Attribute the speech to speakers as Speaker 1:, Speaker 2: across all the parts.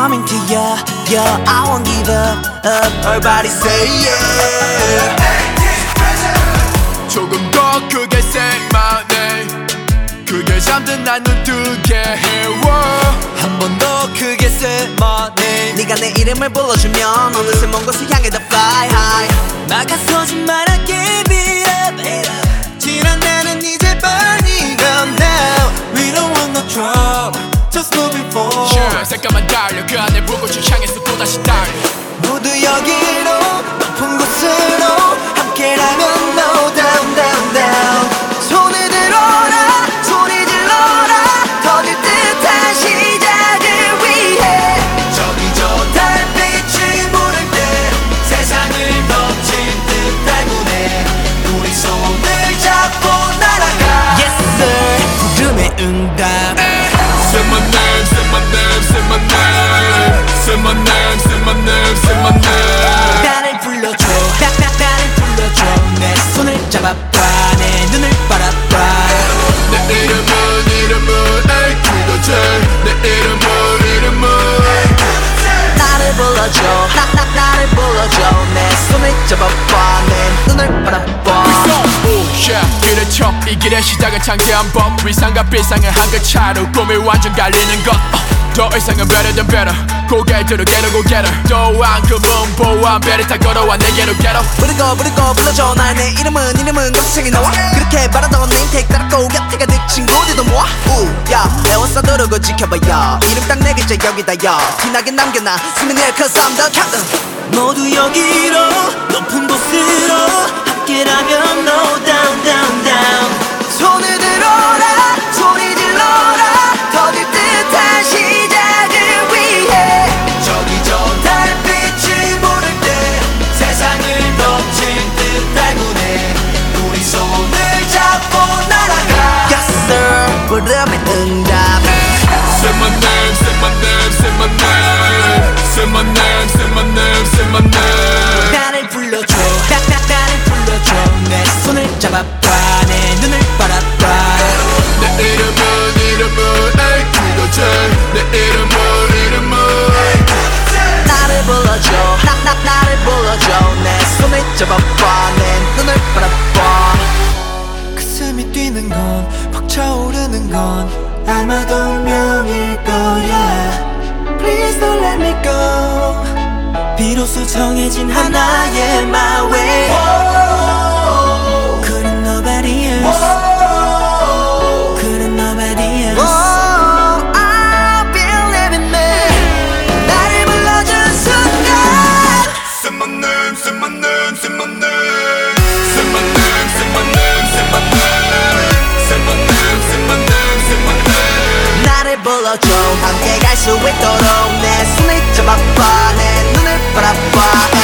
Speaker 1: coming to ya Yeah, I won't give up, up Everybody say yeah
Speaker 2: 조금 더 크게 say my name 그게 잠든 난 눈 뜨게 해워
Speaker 1: 한 번 더 크게 say my name 네가 내 이름을 불러주면 어느새 먼 곳을 향해 더 fly high 막아서지 말아게 beat up 지난 나는 이제 burning up now We don't want no trouble Just moving forward
Speaker 2: yeah, 색깔만 달려 그 안에 불꽃을 향해서 또다시 달려
Speaker 1: 모두 여기로 높은 곳으로 함께라면 no down down 잡아봐 내 눈을 바라봐.
Speaker 2: 내 이름은 이름은 그거지 내 이름은 이름은
Speaker 1: 나를 불러줘. 나, 나, 나를 불러줘. 내 손을 잡아봐. 내 눈을 바라봐.
Speaker 2: 오, yeah. 길을 쳐, 이 길의 시작은 창대한 법 위상과 비상은 한끗 차로 꿈이 완전 갈리는 것. 어, 더 이상은 better than better. 고개 들어 get it go get it 또한 그 문보한 배를 타 걸어와 내게로 get it
Speaker 1: 부르고 부르고 불러줘. 날내 이름은 이름은 검색이 나와. 그렇게 말하던 네임택 따라고 곁에 가득 친구들도 모아. 우야 애워싸 두르고 지켜봐요. 이름 딱네 글자 여기다 요. 티나게 남겨놔. 스미니엘 cause I'm the captain 모두 여기 손을 잡아봐 내 눈을 바라봐. 가슴이 뛰는 건 벅차오르는 건 아마도 운명일 거야. Please don't let me go. 비로소 정해진 하나의 my way couldn't nobody else 수 있도록 내 손을 잡아봐 내 눈을 바라봐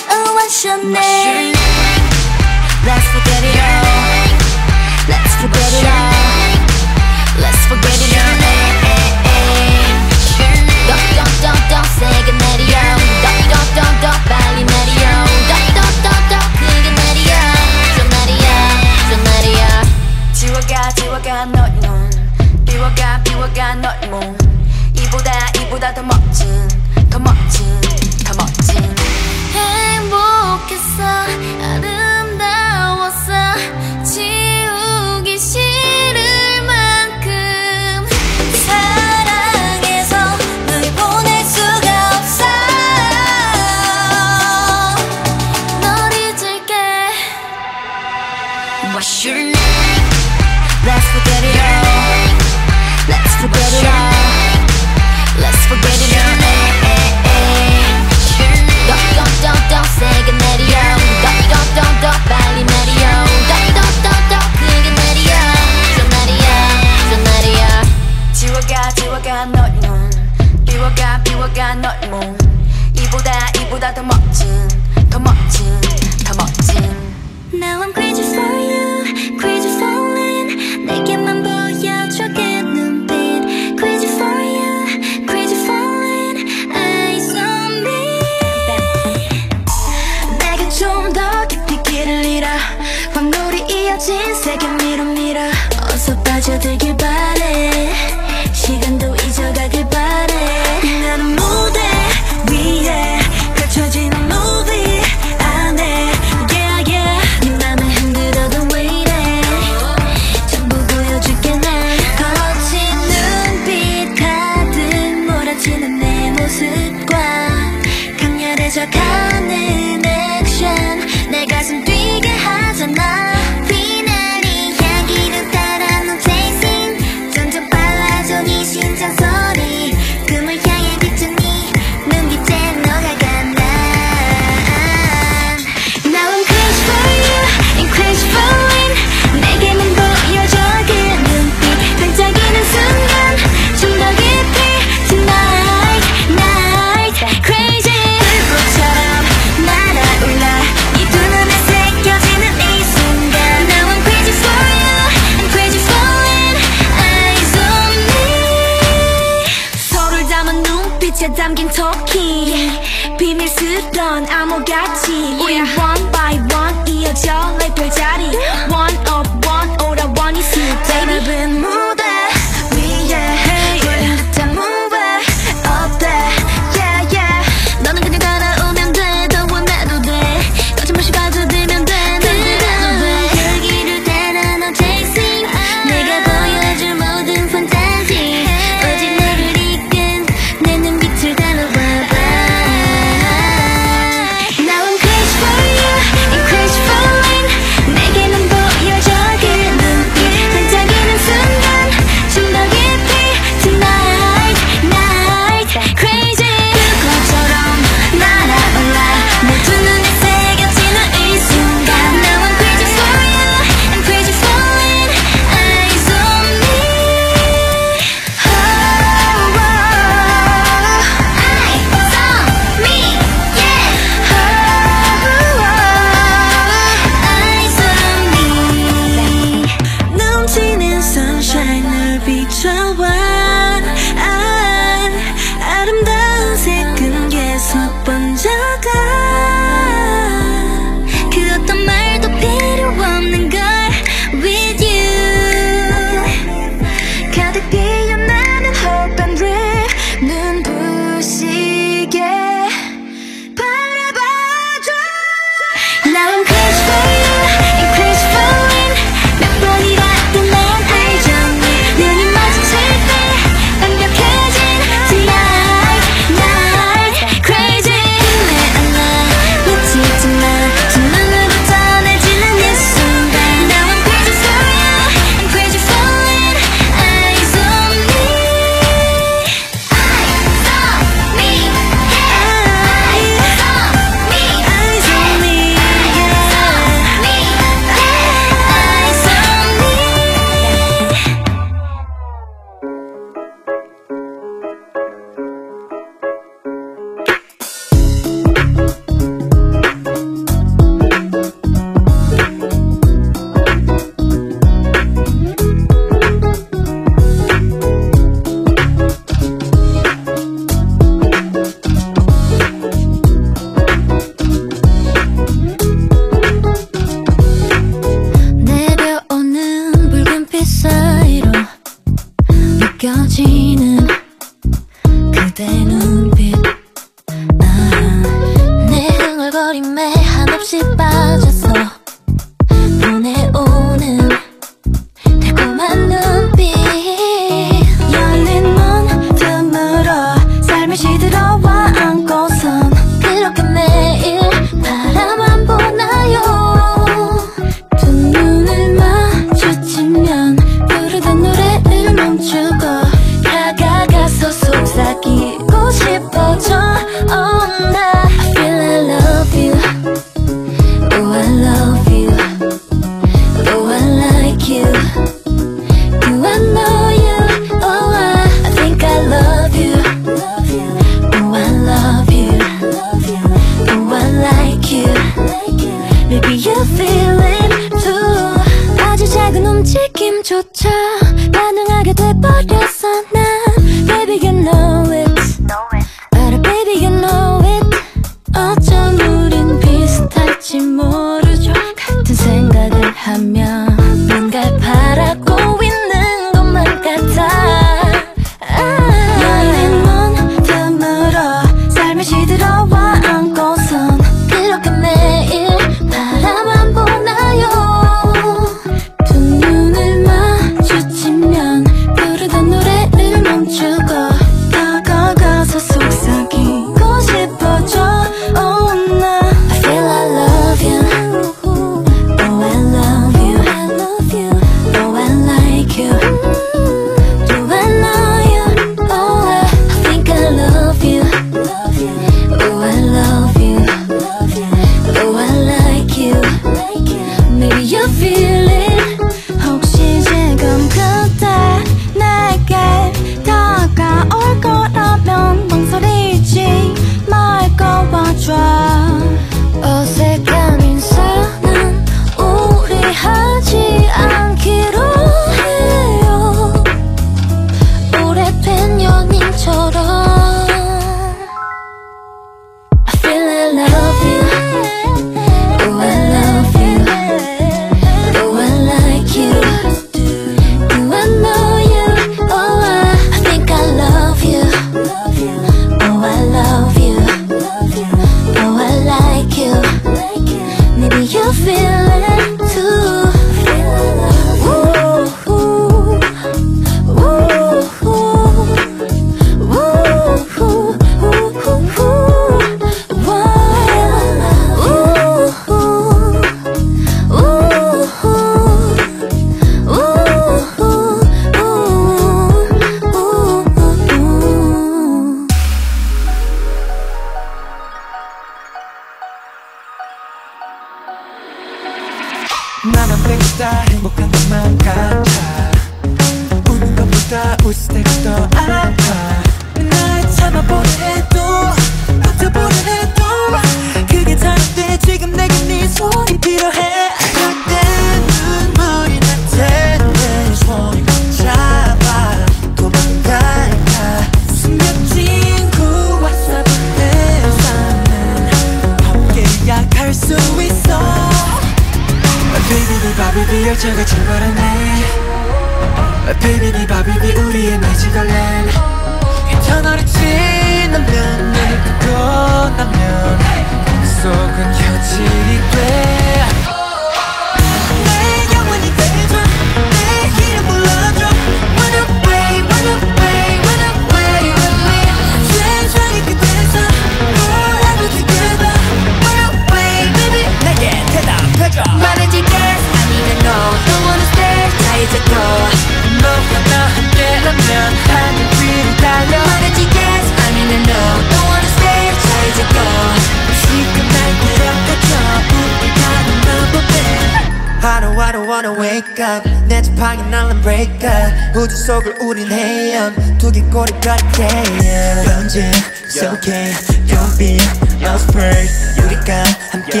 Speaker 3: wake up 내 지팡이 날린 break up 우주 속을 우린 헤엄 두개 꼬리 같게 yeah. 변진, it's okay Don't be, no spray 우리가 함께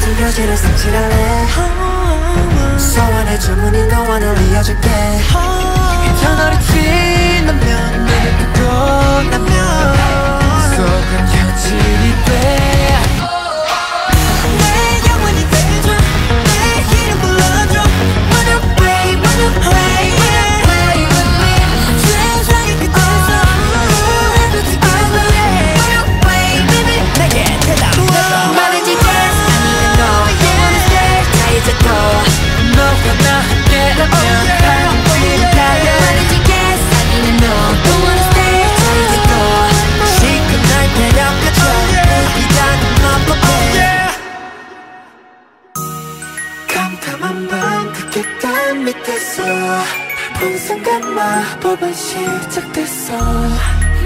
Speaker 3: 두려지를 색칠할래 소원의 주문인 거 원을 이어줄게. 이제 너를 지나면 내게 끝나면 속은 경질이 돼. 마법은 시작됐어.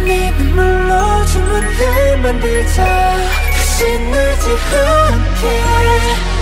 Speaker 3: 네 눈물로 주문을 만들자. 다시 놀지 않게.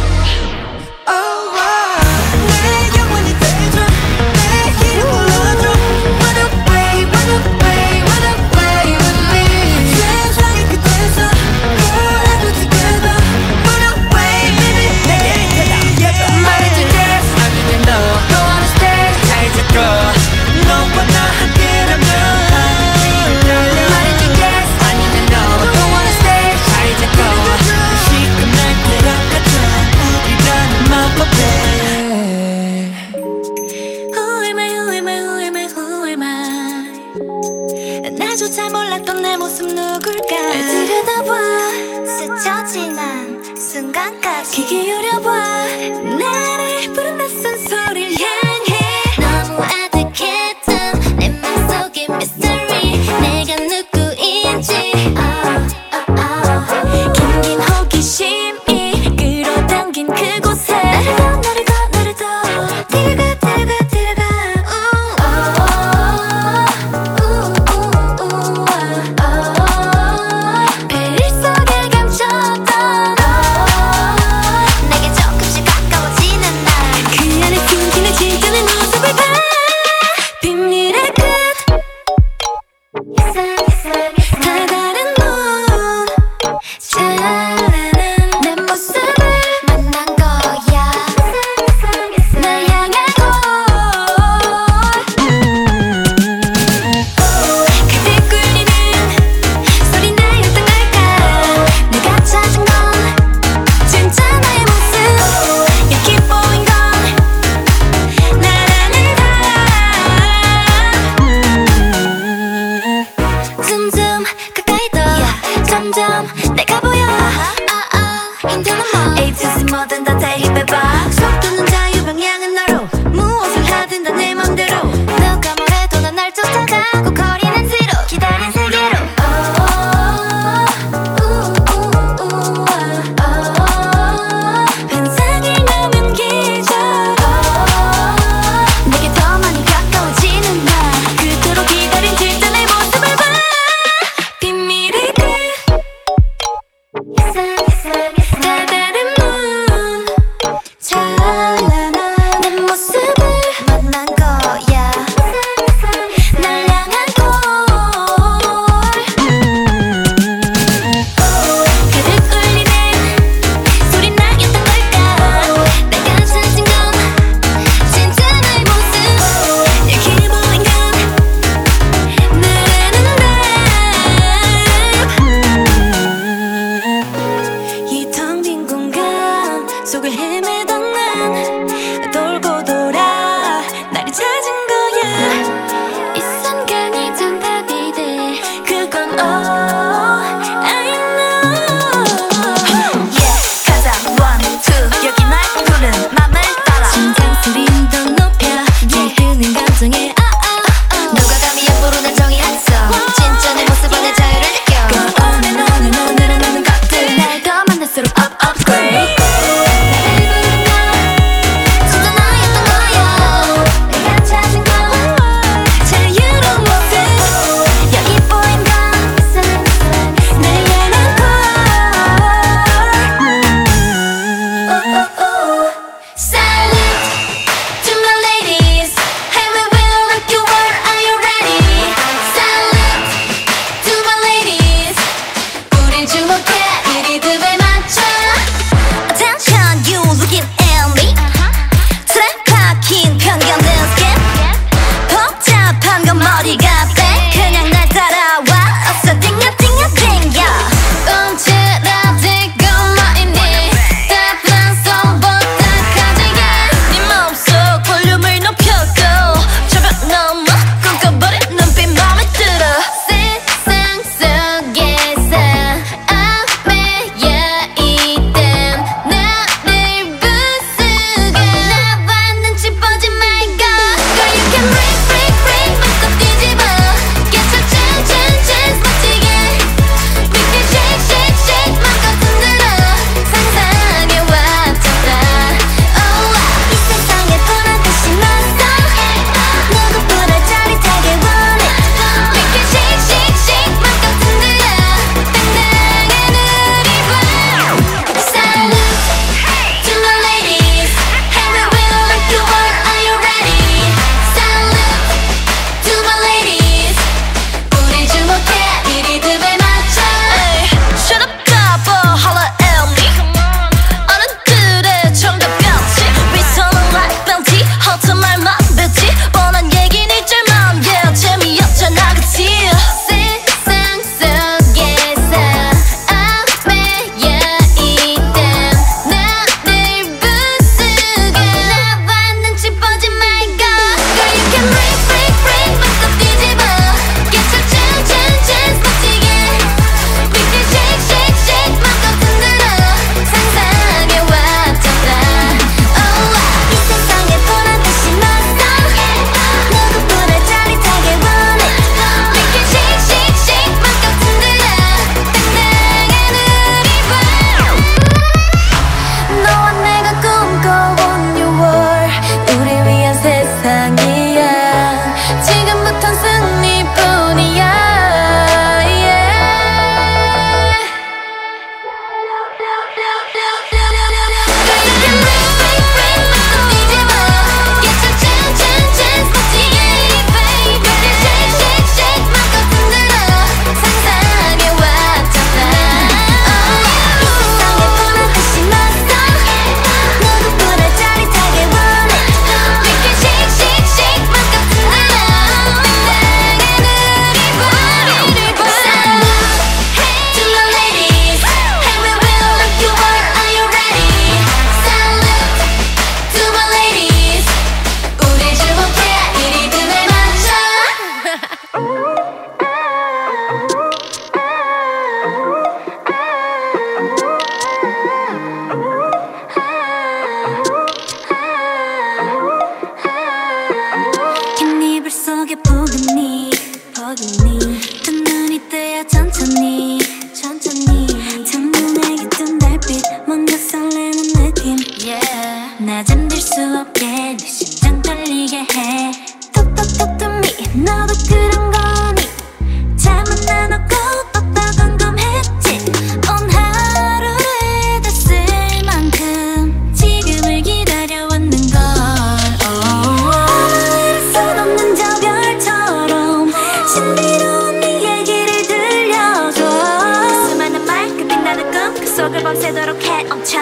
Speaker 4: 속을 밤새도록 헤엄쳐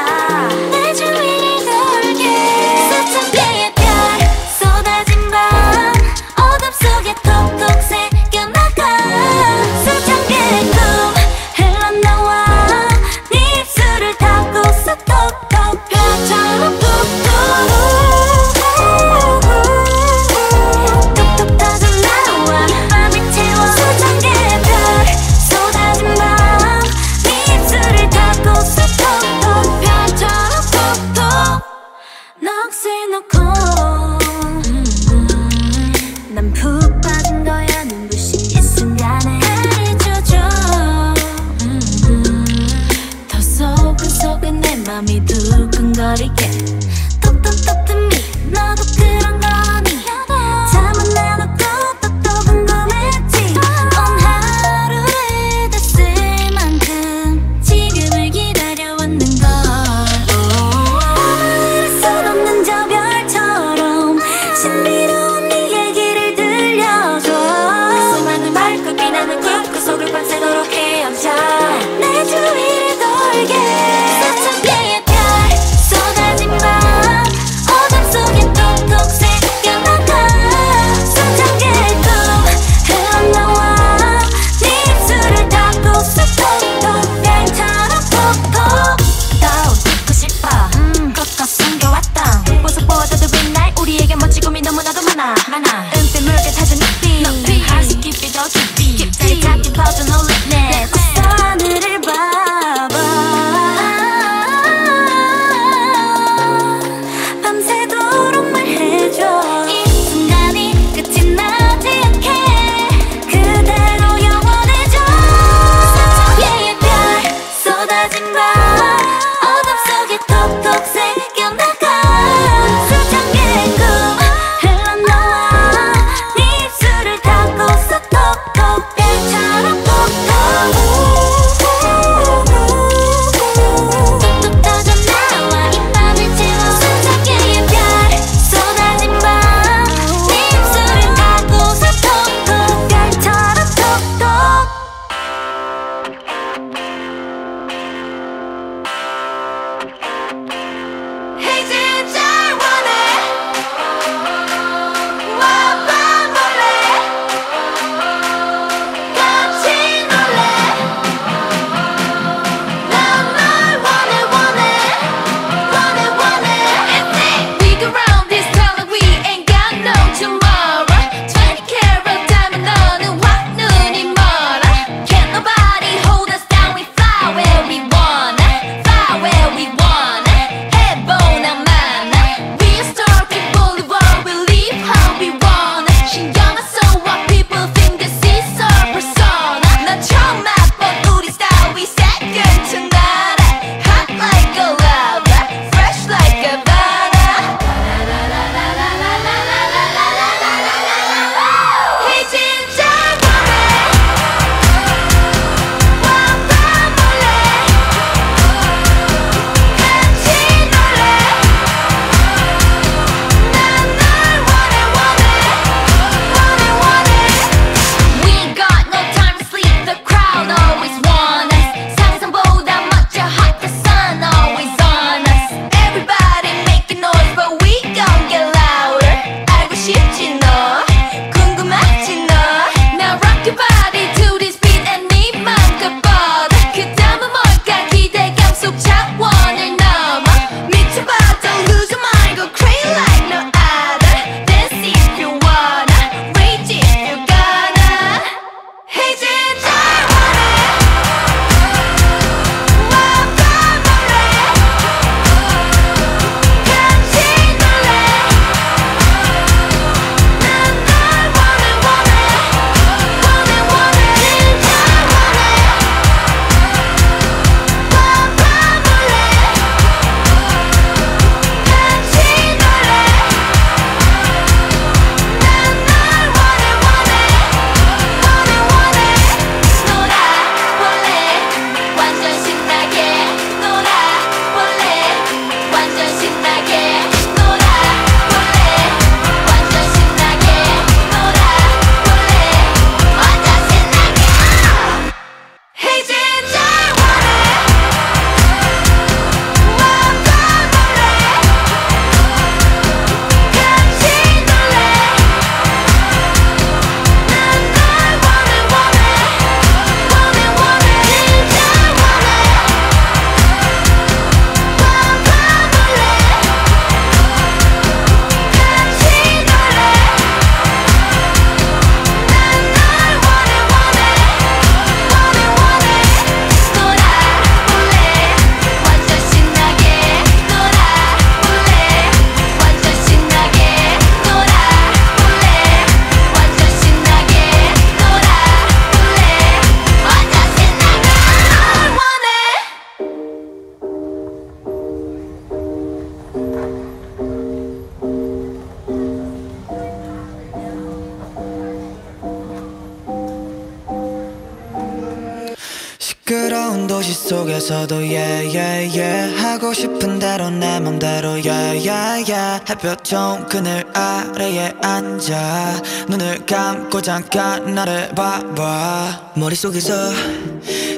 Speaker 4: 속에서도
Speaker 3: yeah yeah yeah. 하고 싶은 대로 내 맘대로 yeah yeah yeah. 햇볕 좋은 그늘 아래에 앉아. 눈을 감고 잠깐 나를 봐봐. 머릿속에서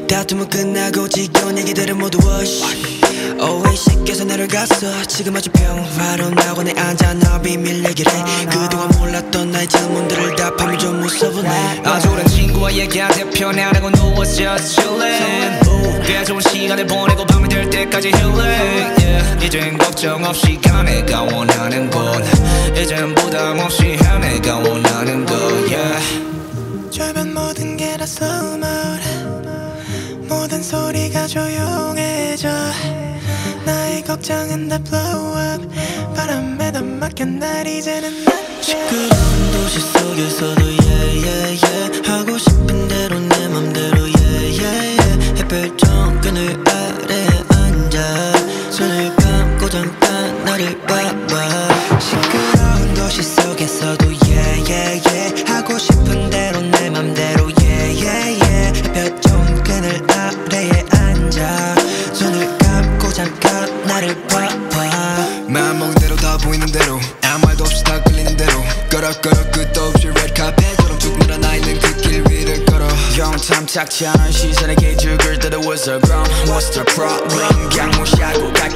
Speaker 3: 다툼은 끝나고 지겨운 얘기들은 모두 wash 오해식께서 내려갔어. 지금 아주 평화로운 낙원에 앉아 너 비밀 얘기를 해 그동안 몰랐던 나의 질문들을 답하면 좀 무서워네.
Speaker 5: 아주 오랜 친구와 얘기하듯 편안하고 누워서 chillin 꽤 좋은 시간을 보내고 밤이 될 때까지 healing yeah. 이젠 걱정 없이 가 내가 원하는 곳 이젠 부담 없이 해 내가 원하는 곳 yeah.
Speaker 3: 주변 모든 게다 mode 모든 소리가 조용해져 걱정은 다 blow up. 바람에 다 맡겨 날 이제는 낫게 시끄러운 도시 속에서도 yeah yeah yeah. 하고 싶은 대로 내 맘대로 yeah yeah yeah. 햇볕 그늘 아래에 앉아. 손을 감고 잠깐 나를 봐봐
Speaker 5: 영참 착지 않은 시선에게 죽을 때도 was a grown What's the problem 그냥 무시하고 갈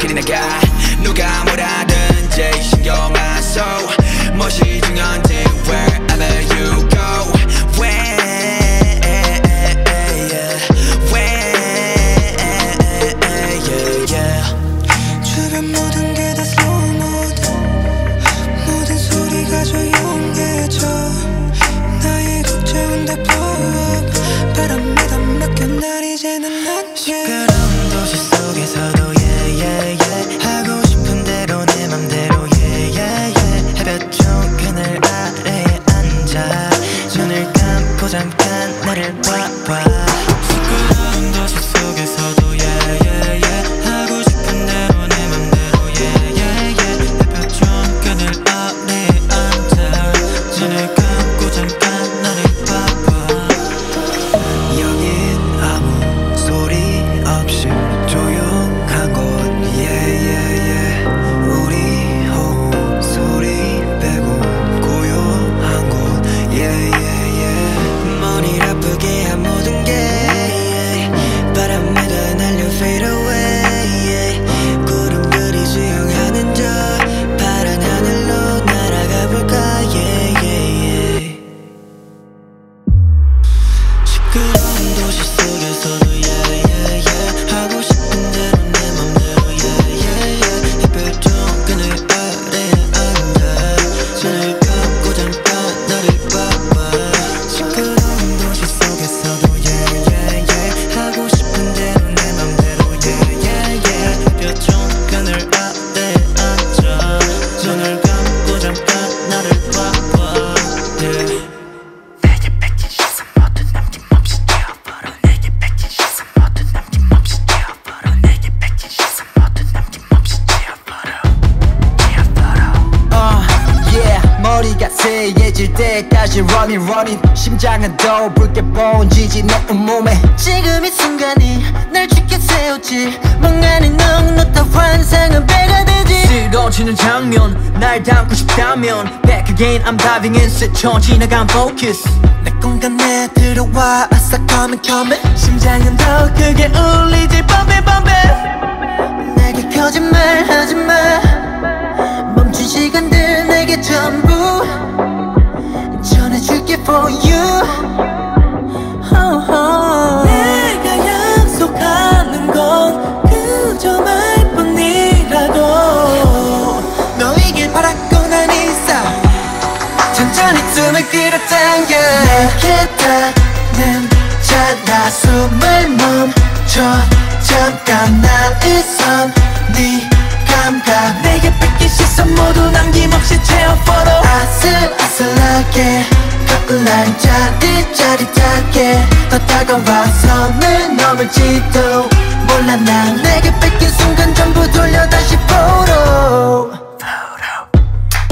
Speaker 1: 때까지 running running. 심장은 더 붉게 번지지 내 온몸에.
Speaker 3: 지금 이 순간이 날 죽게 세웠지. 멍하니 넉넉한 환상은 배가 되지.
Speaker 1: 쓰러지는 장면 날 담고 싶다면. Back again I'm diving in 스쳐 지나간 focus.
Speaker 3: 내 공간에 들어와 아싸 come come 심장은 더 크게 울리지. 뻔배 뻔배 내게 거짓말 하지마. 멈춘 시간들 내게 전부 for you. Oh, oh. 내가 약속하는 건 그저 말뿐이라고 너이길 바랐고 난 있어. 천천히 숨을 끌어당겨. 내게 닿는 자나 숨을 멈춰. 잠깐 나의 손네 감각. 내게 뺏긴 시선 모두 남김없이 채워 follow. 아슬아슬하게 난 짜릿짜릿하게 더 다가와 선을 넘을지도 몰라 난 내게 뺏긴 순간 전부 돌려 다시 photo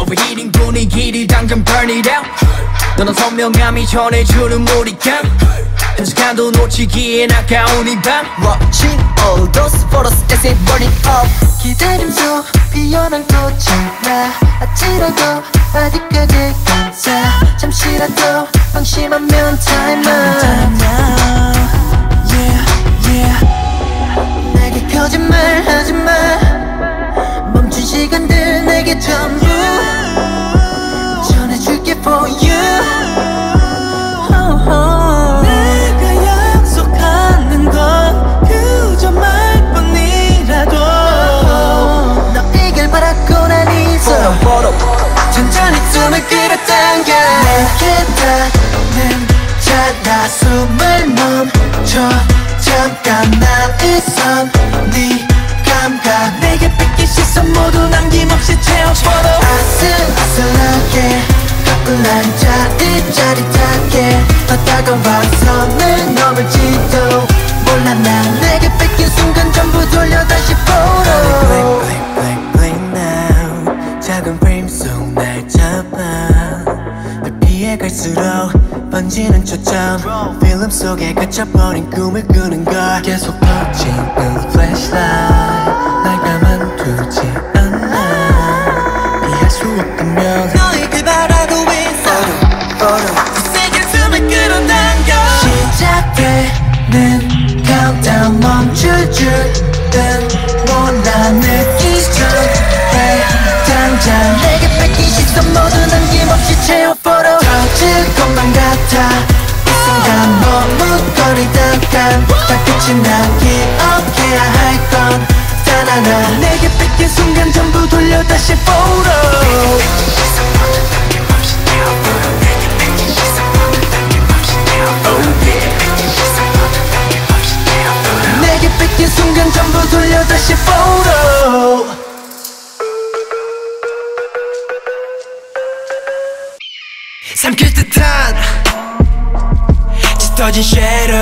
Speaker 1: Overheating 분위기를 당장 burn it out 너는 선명함이 전해주는 몰입감. 한 순간도 놓치기엔 아까운 이밤. Watching All those photos they say burn it up.
Speaker 3: 기다림 속 피어난 나 아찔하고 아득하게 감싸 잠시라도 방심하면 time out Yeah yeah. 내게 거짓말 하지마 내게 닿는 자나 숨을 멈춰. 잠깐 난이선네 감각 내게 뺏긴 시선 모두 남김없이 채워버려 아슬아슬하게 가끔 난 짜릿짜릿하게 더 다가와 손을 넘을지도 몰라 난 내게 뺏긴 순간 전부 돌려 다시 보러. Blink 널 피해 갈수록 번지는 초점. 필름 속에 갇혀버린 꿈을 꾸는 걸 계속 퍼지는 flashlight. 날 가만두지 않아. 피할 수 없다면 너희들 바라고 있어. 세게 숨을 끌어당겨. 시작되는 countdown 멈출 줄은 몰라 전에 당장 내게 뺏긴 시선 모두 남김없이 터질 것만 같아. 이 순간 머뭇거리다가 다 끝이 나 기억해야 할 건 단 하나 내게 뺏긴 순간 전부 돌려 다시 보러 내게 뺏긴 순간 전부 돌려 다시 보 삼킬 듯한 짙어진 쉐로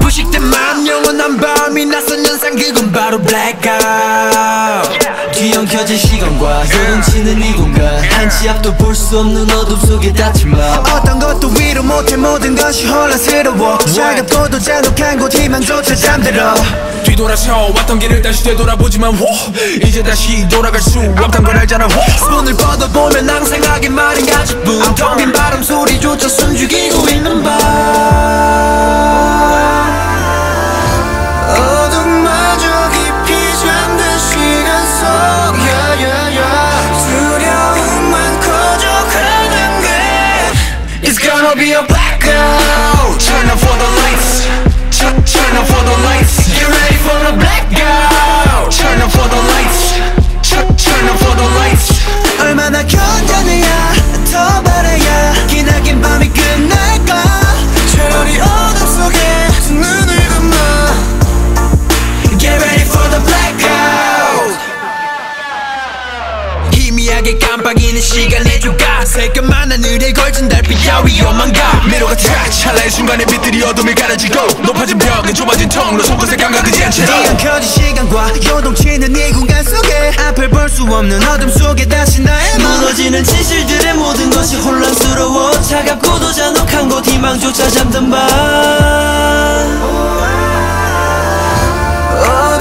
Speaker 3: 부식된 맘 영원한 밤이 낯선 연상 그건 바로 blackout. 뒤 엉켜진 시간과 요동치는 이 공간. 한치 앞도 볼 수 없는 어둠 속에 닫힌 맘 어떤 것도 위로 못해 모든 것이 혼란스러워. 차갑고도 잔혹한 곳 희망조차 잠들어.
Speaker 2: 뒤돌아서 왔던 길을 다시 되돌아보지만 호 이제 다시 돌아갈 수 없단 걸 알잖아 호.
Speaker 3: 손을 뻗어보면 항상 하게 말인 가죽뿐 텅빈 바람 소리조차 숨죽이고 있는 밤 gonna be a blackout
Speaker 2: Turn up for the lights Turn, turn up for the lights
Speaker 3: Get ready for the blackout
Speaker 2: Turn up for the lights Turn, turn up for the lights
Speaker 3: 얼마나 견 희미하게 깜빡이는 시간의 조각 새까만 하늘에 걸친 달빛 야 위험한가.
Speaker 2: 미로가 차 찰나의 순간에 빛들이 어둠을 가려지고 높아진 벽은 좁아진 통로 손끝에 감각되지 않지
Speaker 3: 뒤엉켜진 시간과 요동치는 이 공간 속에 앞을 볼 수 없는 어둠 속에 다시 나의 무너지는 진실들의 모든 것이 혼란스러워. 차갑고도 잔혹한 곳 희망조차 잠든 밤. 어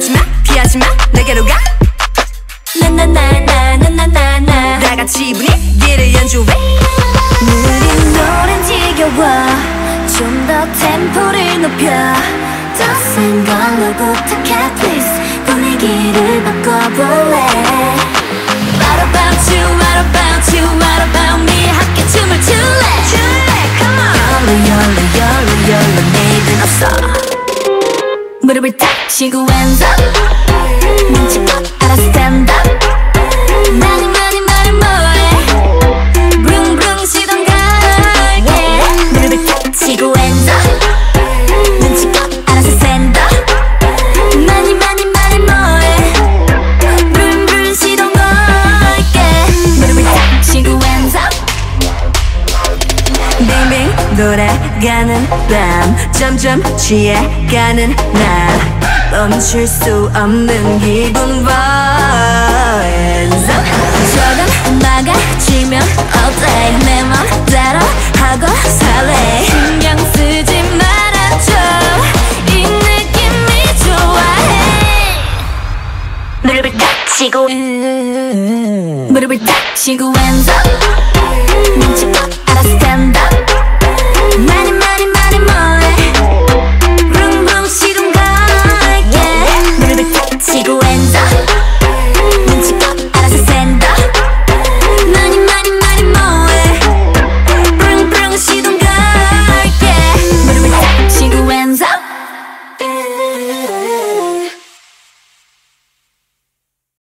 Speaker 4: 놀라지마 피하지마 내게로 가 나나나나나나나나
Speaker 1: 다같이 분이 길을 연주해
Speaker 4: 느린 노래 지겨워 좀 더 템포를 높여 더 센 걸로 부탁해 please 분위기를 바꿔볼래 What about you what about you what about me 함께 춤을 출래 출래 come on 열레 열레 열레 열레 내일은 없어 무릎을 탁 치고 왼손 눈치 껏 알아 stand 가는 밤 점점 취해가는 나 멈출 수 없는 기분 voice 조금 막아지면 all 내 맘대로 하고 살래. 신경 쓰지 말아줘. 이 느낌이 좋아해. 무릎을 탁 치고 무릎을 탁 치고 왼손. 눈치 꼭 알아 stand up.